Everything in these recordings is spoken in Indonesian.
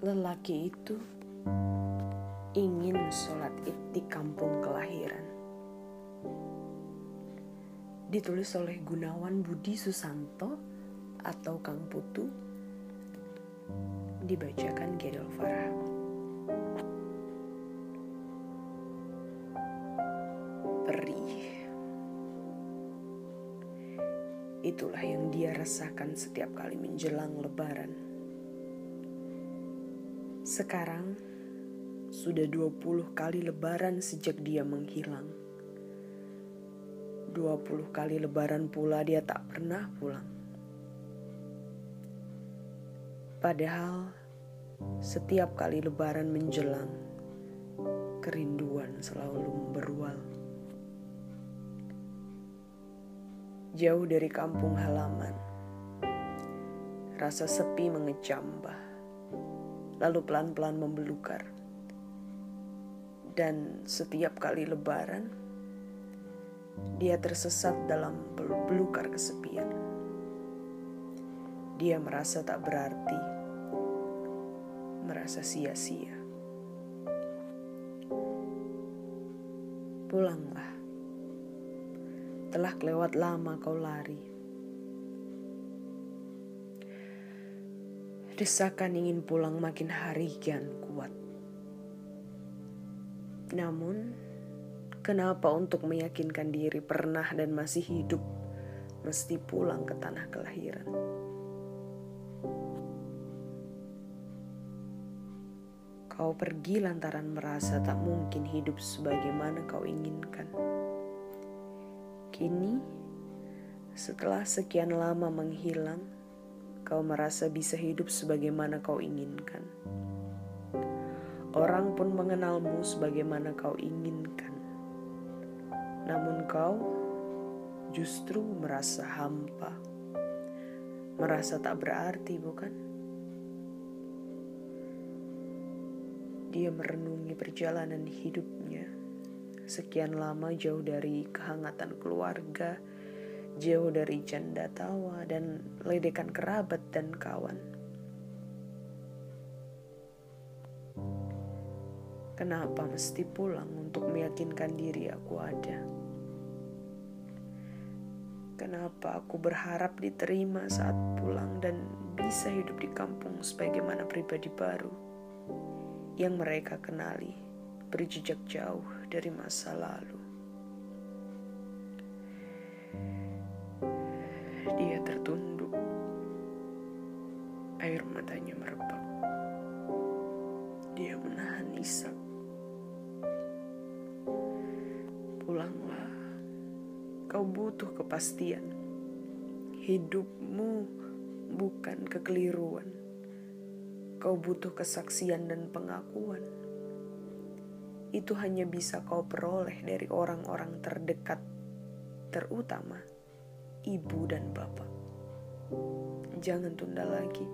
Lelaki itu ingin sholat id di kampung kelahiran. Ditulis oleh Gunawan Budi Susanto atau Kang Putu. Dibacakan Gedel Farah. Itulah yang dia rasakan setiap kali menjelang lebaran. Sekarang sudah 20 kali lebaran sejak dia menghilang. 20 kali lebaran pula dia tak pernah pulang. Padahal setiap kali lebaran menjelang, kerinduan selalu berual. Jauh dari kampung halaman, rasa sepi mengecambah lalu pelan-pelan membelukar. Dan setiap kali lebaran, dia tersesat dalam belukar kesepian. Dia merasa tak berarti, merasa sia-sia. Kelewat lama kau lari Desakan ingin pulang makin hari kian kuat. Namun, kenapa untuk meyakinkan diri pernah dan masih hidup, mesti pulang ke tanah kelahiran? Kau pergi lantaran merasa tak mungkin hidup sebagaimana kau inginkan. Kini, setelah sekian lama menghilang, kau merasa bisa hidup sebagaimana kau inginkan. Orang pun mengenalmu sebagaimana kau inginkan. Namun kau justru merasa hampa. Merasa tak berarti, bukan? Dia merenungi perjalanan hidupnya. Sekian lama jauh dari kehangatan keluarga, jauh dari canda tawa dan ledekan kerabat dan kawan. Kenapa mesti pulang untuk meyakinkan diri aku ada? Kenapa aku berharap diterima saat pulang dan bisa hidup di kampung sebagaimana pribadi baru yang mereka kenali berjejak jauh dari masa lalu? Dia tertunduk. Air matanya merebak. Dia menahan isak. Pulanglah. Kau butuh kepastian. Hidupmu bukan kekeliruan. Kau butuh kesaksian dan pengakuan. Itu hanya bisa kau peroleh dari orang-orang terdekat, terutama ibu dan bapak. Jangan tunda lagi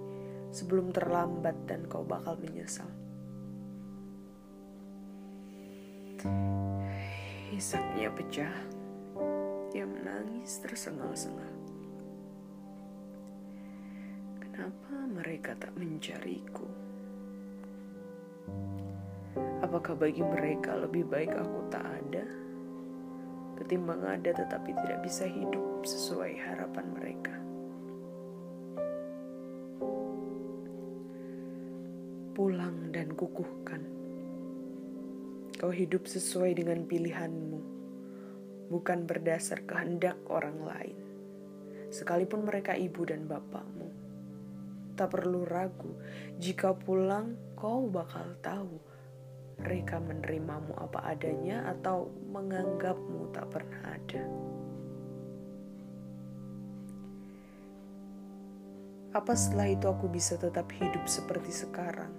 sebelum terlambat dan kau bakal menyesal. Isaknya pecah. Dia menangis tersengal-sengal. Kenapa mereka tak mencariku? Apakah bagi mereka lebih baik aku tak ada? ketimbang ada tetapi tidak bisa hidup sesuai harapan mereka. Pulang dan kukuhkan. Kau hidup sesuai dengan pilihanmu, bukan berdasar kehendak orang lain. Sekalipun mereka ibu dan bapakmu, tak perlu ragu. Jika pulang, kau bakal tahu mereka menerimamu apa adanya atau menganggapmu tak pernah ada. Apa setelah itu aku bisa tetap hidup seperti sekarang?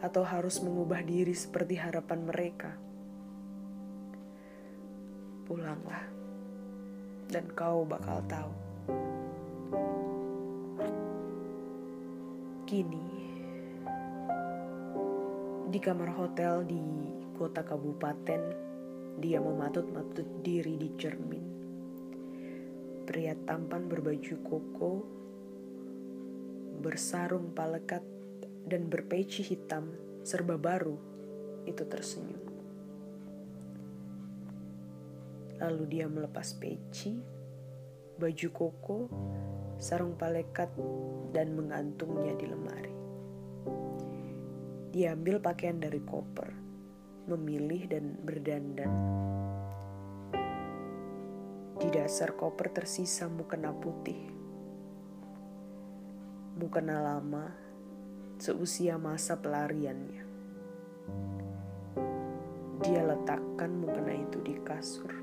Atau harus mengubah diri seperti harapan mereka? Pulanglah, dan kau bakal tahu. Kini, di kamar hotel di kota kabupaten, dia mematut-matut diri di cermin. Pria tampan berbaju koko, bersarung palekat, dan berpeci hitam serba baru itu tersenyum. Lalu dia melepas peci, baju koko, sarung palekat, dan mengantungnya di lemari. Dia ambil pakaian dari koper, memilih dan berdandan. Di dasar koper tersisa mukena putih. Mukena lama, seusia masa pelariannya. Dia letakkan mukena itu di kasur.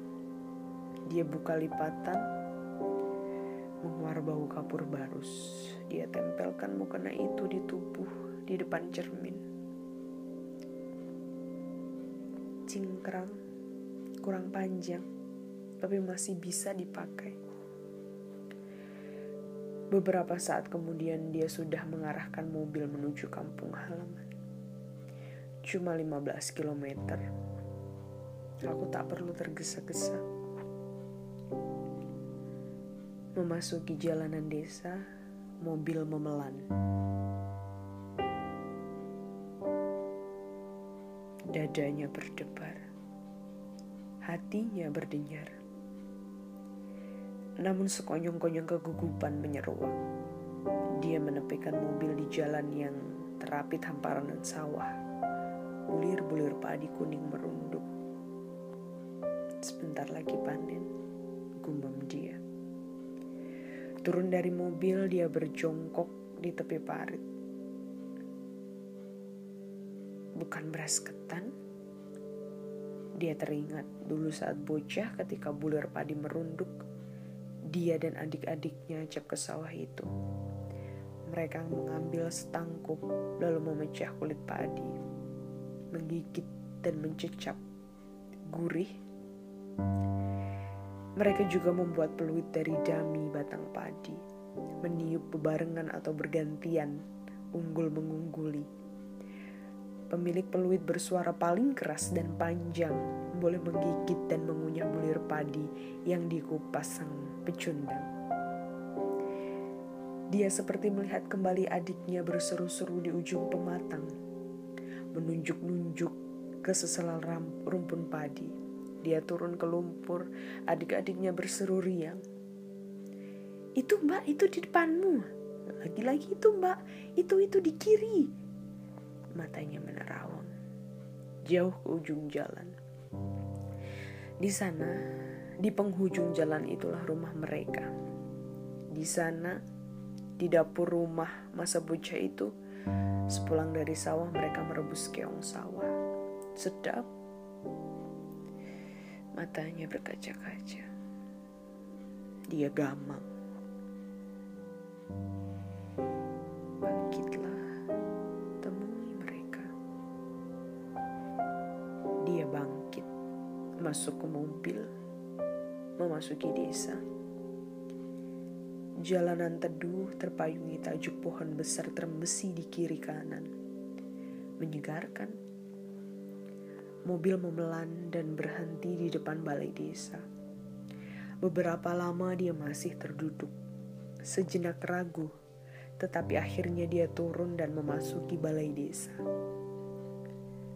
Dia buka lipatan, mengeluar bau kapur barus. Dia tempelkan mukena itu di tubuh di depan cermin. Cingkrang, kurang panjang, tapi masih bisa dipakai. Beberapa saat kemudian dia sudah mengarahkan mobil menuju kampung halaman. Cuma 15 km. Aku tak perlu tergesa-gesa. Memasuki jalanan desa, mobil memelan. Dadanya berdebar. Hatinya berdenyar namun sekonyong-konyong kegugupan menyeruak. Dia menepikan mobil di jalan yang terapit hamparan dan sawah. Bulir-bulir padi kuning merunduk. Sebentar lagi panen, gumam dia. Turun dari mobil, dia berjongkok di tepi parit. Bukan beras ketan, dia teringat dulu saat bocah ketika bulir padi merunduk dia dan adik-adiknya cep ke sawah itu. Mereka mengambil setangkup lalu memecah kulit padi, menggigit dan mencecap. Gurih. Mereka juga membuat peluit dari dami batang padi, meniup bebarengan atau bergantian, unggul mengungguli. Pemilik peluit bersuara paling keras dan panjang, boleh menggigit dan mengunyah bulir padi yang dikupas sang pecundang. Dia seperti melihat kembali adiknya berseru-seru di ujung pematang, menunjuk-nunjuk ke sesela rumpun padi. Dia turun ke lumpur, adik-adiknya berseru riang. Itu mbak, itu di depanmu. Lagi-lagi itu mbak, itu itu di kiri matanya menerawang. Jauh ke ujung jalan. Di sana, di penghujung jalan itulah rumah mereka. Di sana, di dapur rumah masa bocah itu, sepulang dari sawah mereka merebus keong sawah. Sedap. Matanya berkaca-kaca. Dia gamang. Masuk ke mobil, memasuki desa. Jalanan teduh terpayungi tajuk pohon besar terembesi di kiri kanan. Menyegarkan. Mobil memelan dan berhenti di depan balai desa. Beberapa lama dia masih terduduk. Sejenak ragu, tetapi akhirnya dia turun dan memasuki balai desa.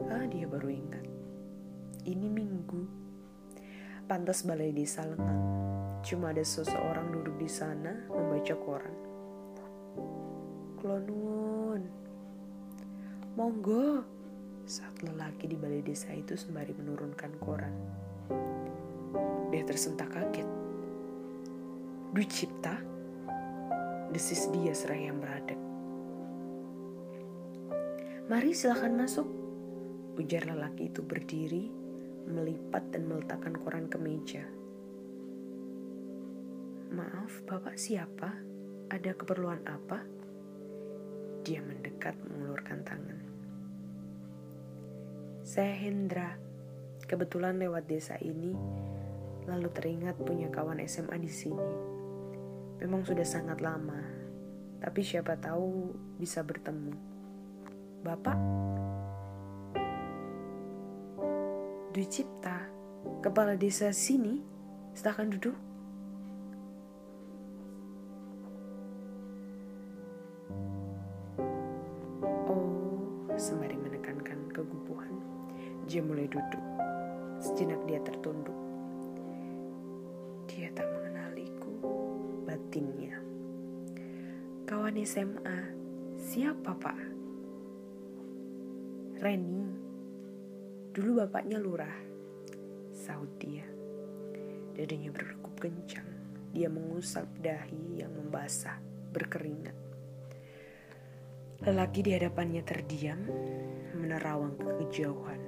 Ah, dia baru ingat. Ini minggu pantas balai desa lengang. Cuma ada seseorang duduk di sana membaca koran. Klonun. Monggo. Saat lelaki di balai desa itu sembari menurunkan koran. Dia tersentak kaget. Dwi Cipta? Desis dia seraya beradab. Mari silahkan masuk. Ujar lelaki itu berdiri melipat dan meletakkan koran ke meja. Maaf, Bapak siapa? Ada keperluan apa? Dia mendekat mengulurkan tangan. Saya Hendra. Kebetulan lewat desa ini, lalu teringat punya kawan SMA di sini. Memang sudah sangat lama, tapi siapa tahu bisa bertemu. Bapak Dwi Cipta, kepala desa sini, silahkan duduk. Oh, sembari menekankan kegubuhan, dia mulai duduk. Sejenak dia tertunduk. Dia tak mengenaliku, batinnya. Kawan SMA, siapa pak? Reni Dulu bapaknya lurah. Sahut dia. Dadanya berdegup kencang. Dia mengusap dahi yang membasah, berkeringat. Lelaki di hadapannya terdiam, menerawang ke kejauhan.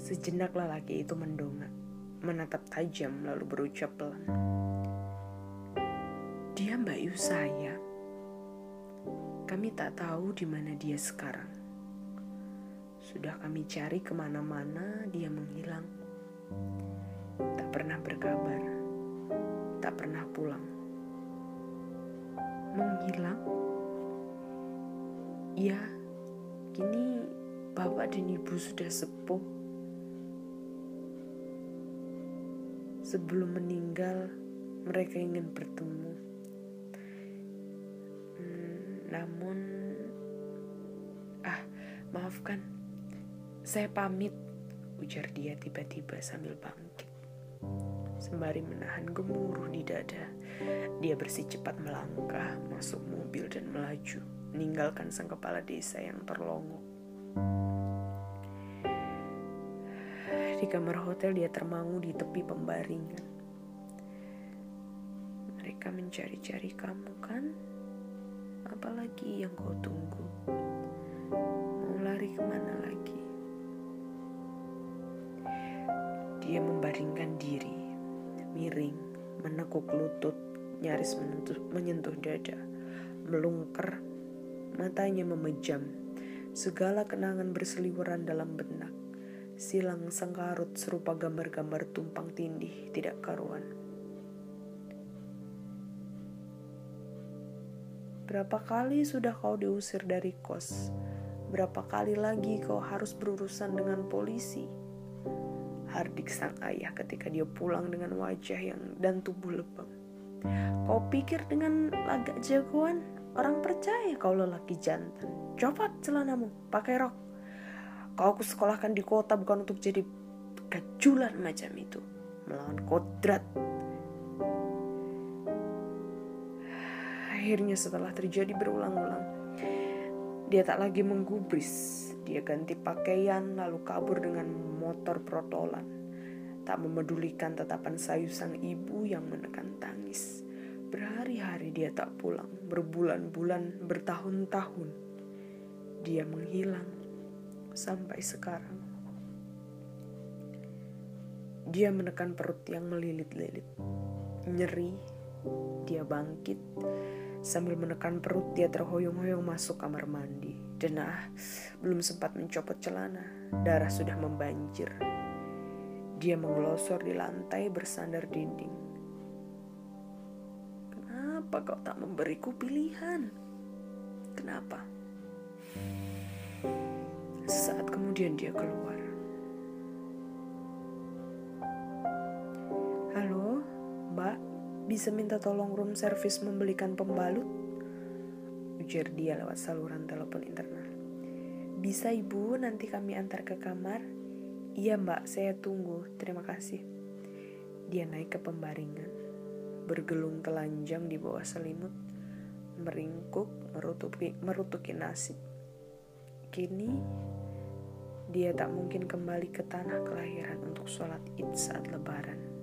Sejenak lelaki itu mendongak, menatap tajam lalu berucap pelan. Dia Mbak Yu saya. Kami tak tahu di mana dia sekarang. Sudah kami cari ke mana-mana, dia menghilang. Tak pernah berkabar, tak pernah pulang. Menghilang? Ya, kini bapak dan ibu sudah sepuh Sebelum meninggal, mereka ingin bertemu. Hmm, namun, ah, maafkan, saya pamit, ujar dia tiba-tiba sambil bangkit. Sembari menahan gemuruh di dada, dia bersih cepat melangkah masuk mobil dan melaju, meninggalkan sang kepala desa yang terlongok. Di kamar hotel dia termangu di tepi pembaringan. Mereka mencari-cari kamu kan? Apalagi yang kau tunggu? Mau lari ke mana lagi? Dia membaringkan diri, miring, menekuk lutut, nyaris menentuh, menyentuh dada, melungker, matanya memejam. Segala kenangan berseliweran dalam benak silang sengkarut serupa gambar-gambar tumpang tindih tidak karuan. Berapa kali sudah kau diusir dari kos? Berapa kali lagi kau harus berurusan dengan polisi? Hardik sang ayah ketika dia pulang dengan wajah yang dan tubuh lebam. Kau pikir dengan lagak jagoan orang percaya kau lelaki jantan. Copot celanamu, pakai rok. Kau aku sekolahkan di kota bukan untuk jadi gajulan macam itu. Melawan kodrat. Akhirnya setelah terjadi berulang-ulang, dia tak lagi menggubris. Dia ganti pakaian lalu kabur dengan motor protolan. Tak memedulikan tatapan sayu sang ibu yang menekan tangis. Berhari-hari dia tak pulang, berbulan-bulan, bertahun-tahun. Dia menghilang sampai sekarang. Dia menekan perut yang melilit-lilit. Nyeri, dia bangkit. Sambil menekan perut, dia terhoyong-hoyong masuk kamar mandi. Dan ah, belum sempat mencopot celana, darah sudah membanjir. Dia mengelosor di lantai bersandar dinding. Kenapa kau tak memberiku pilihan? Kenapa? Sesaat kemudian dia keluar. Bisa minta tolong room service membelikan pembalut? Ujar dia lewat saluran telepon internal. Bisa ibu, nanti kami antar ke kamar. Iya mbak, saya tunggu. Terima kasih. Dia naik ke pembaringan, bergelung telanjang di bawah selimut, meringkuk, merutuki, merutuki nasib. Kini dia tak mungkin kembali ke tanah kelahiran untuk sholat id saat lebaran.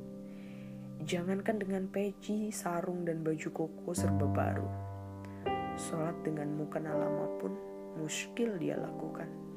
Jangankan dengan peci, sarung, dan baju koko serba baru. Sholat dengan muka lama pun muskil dia lakukan.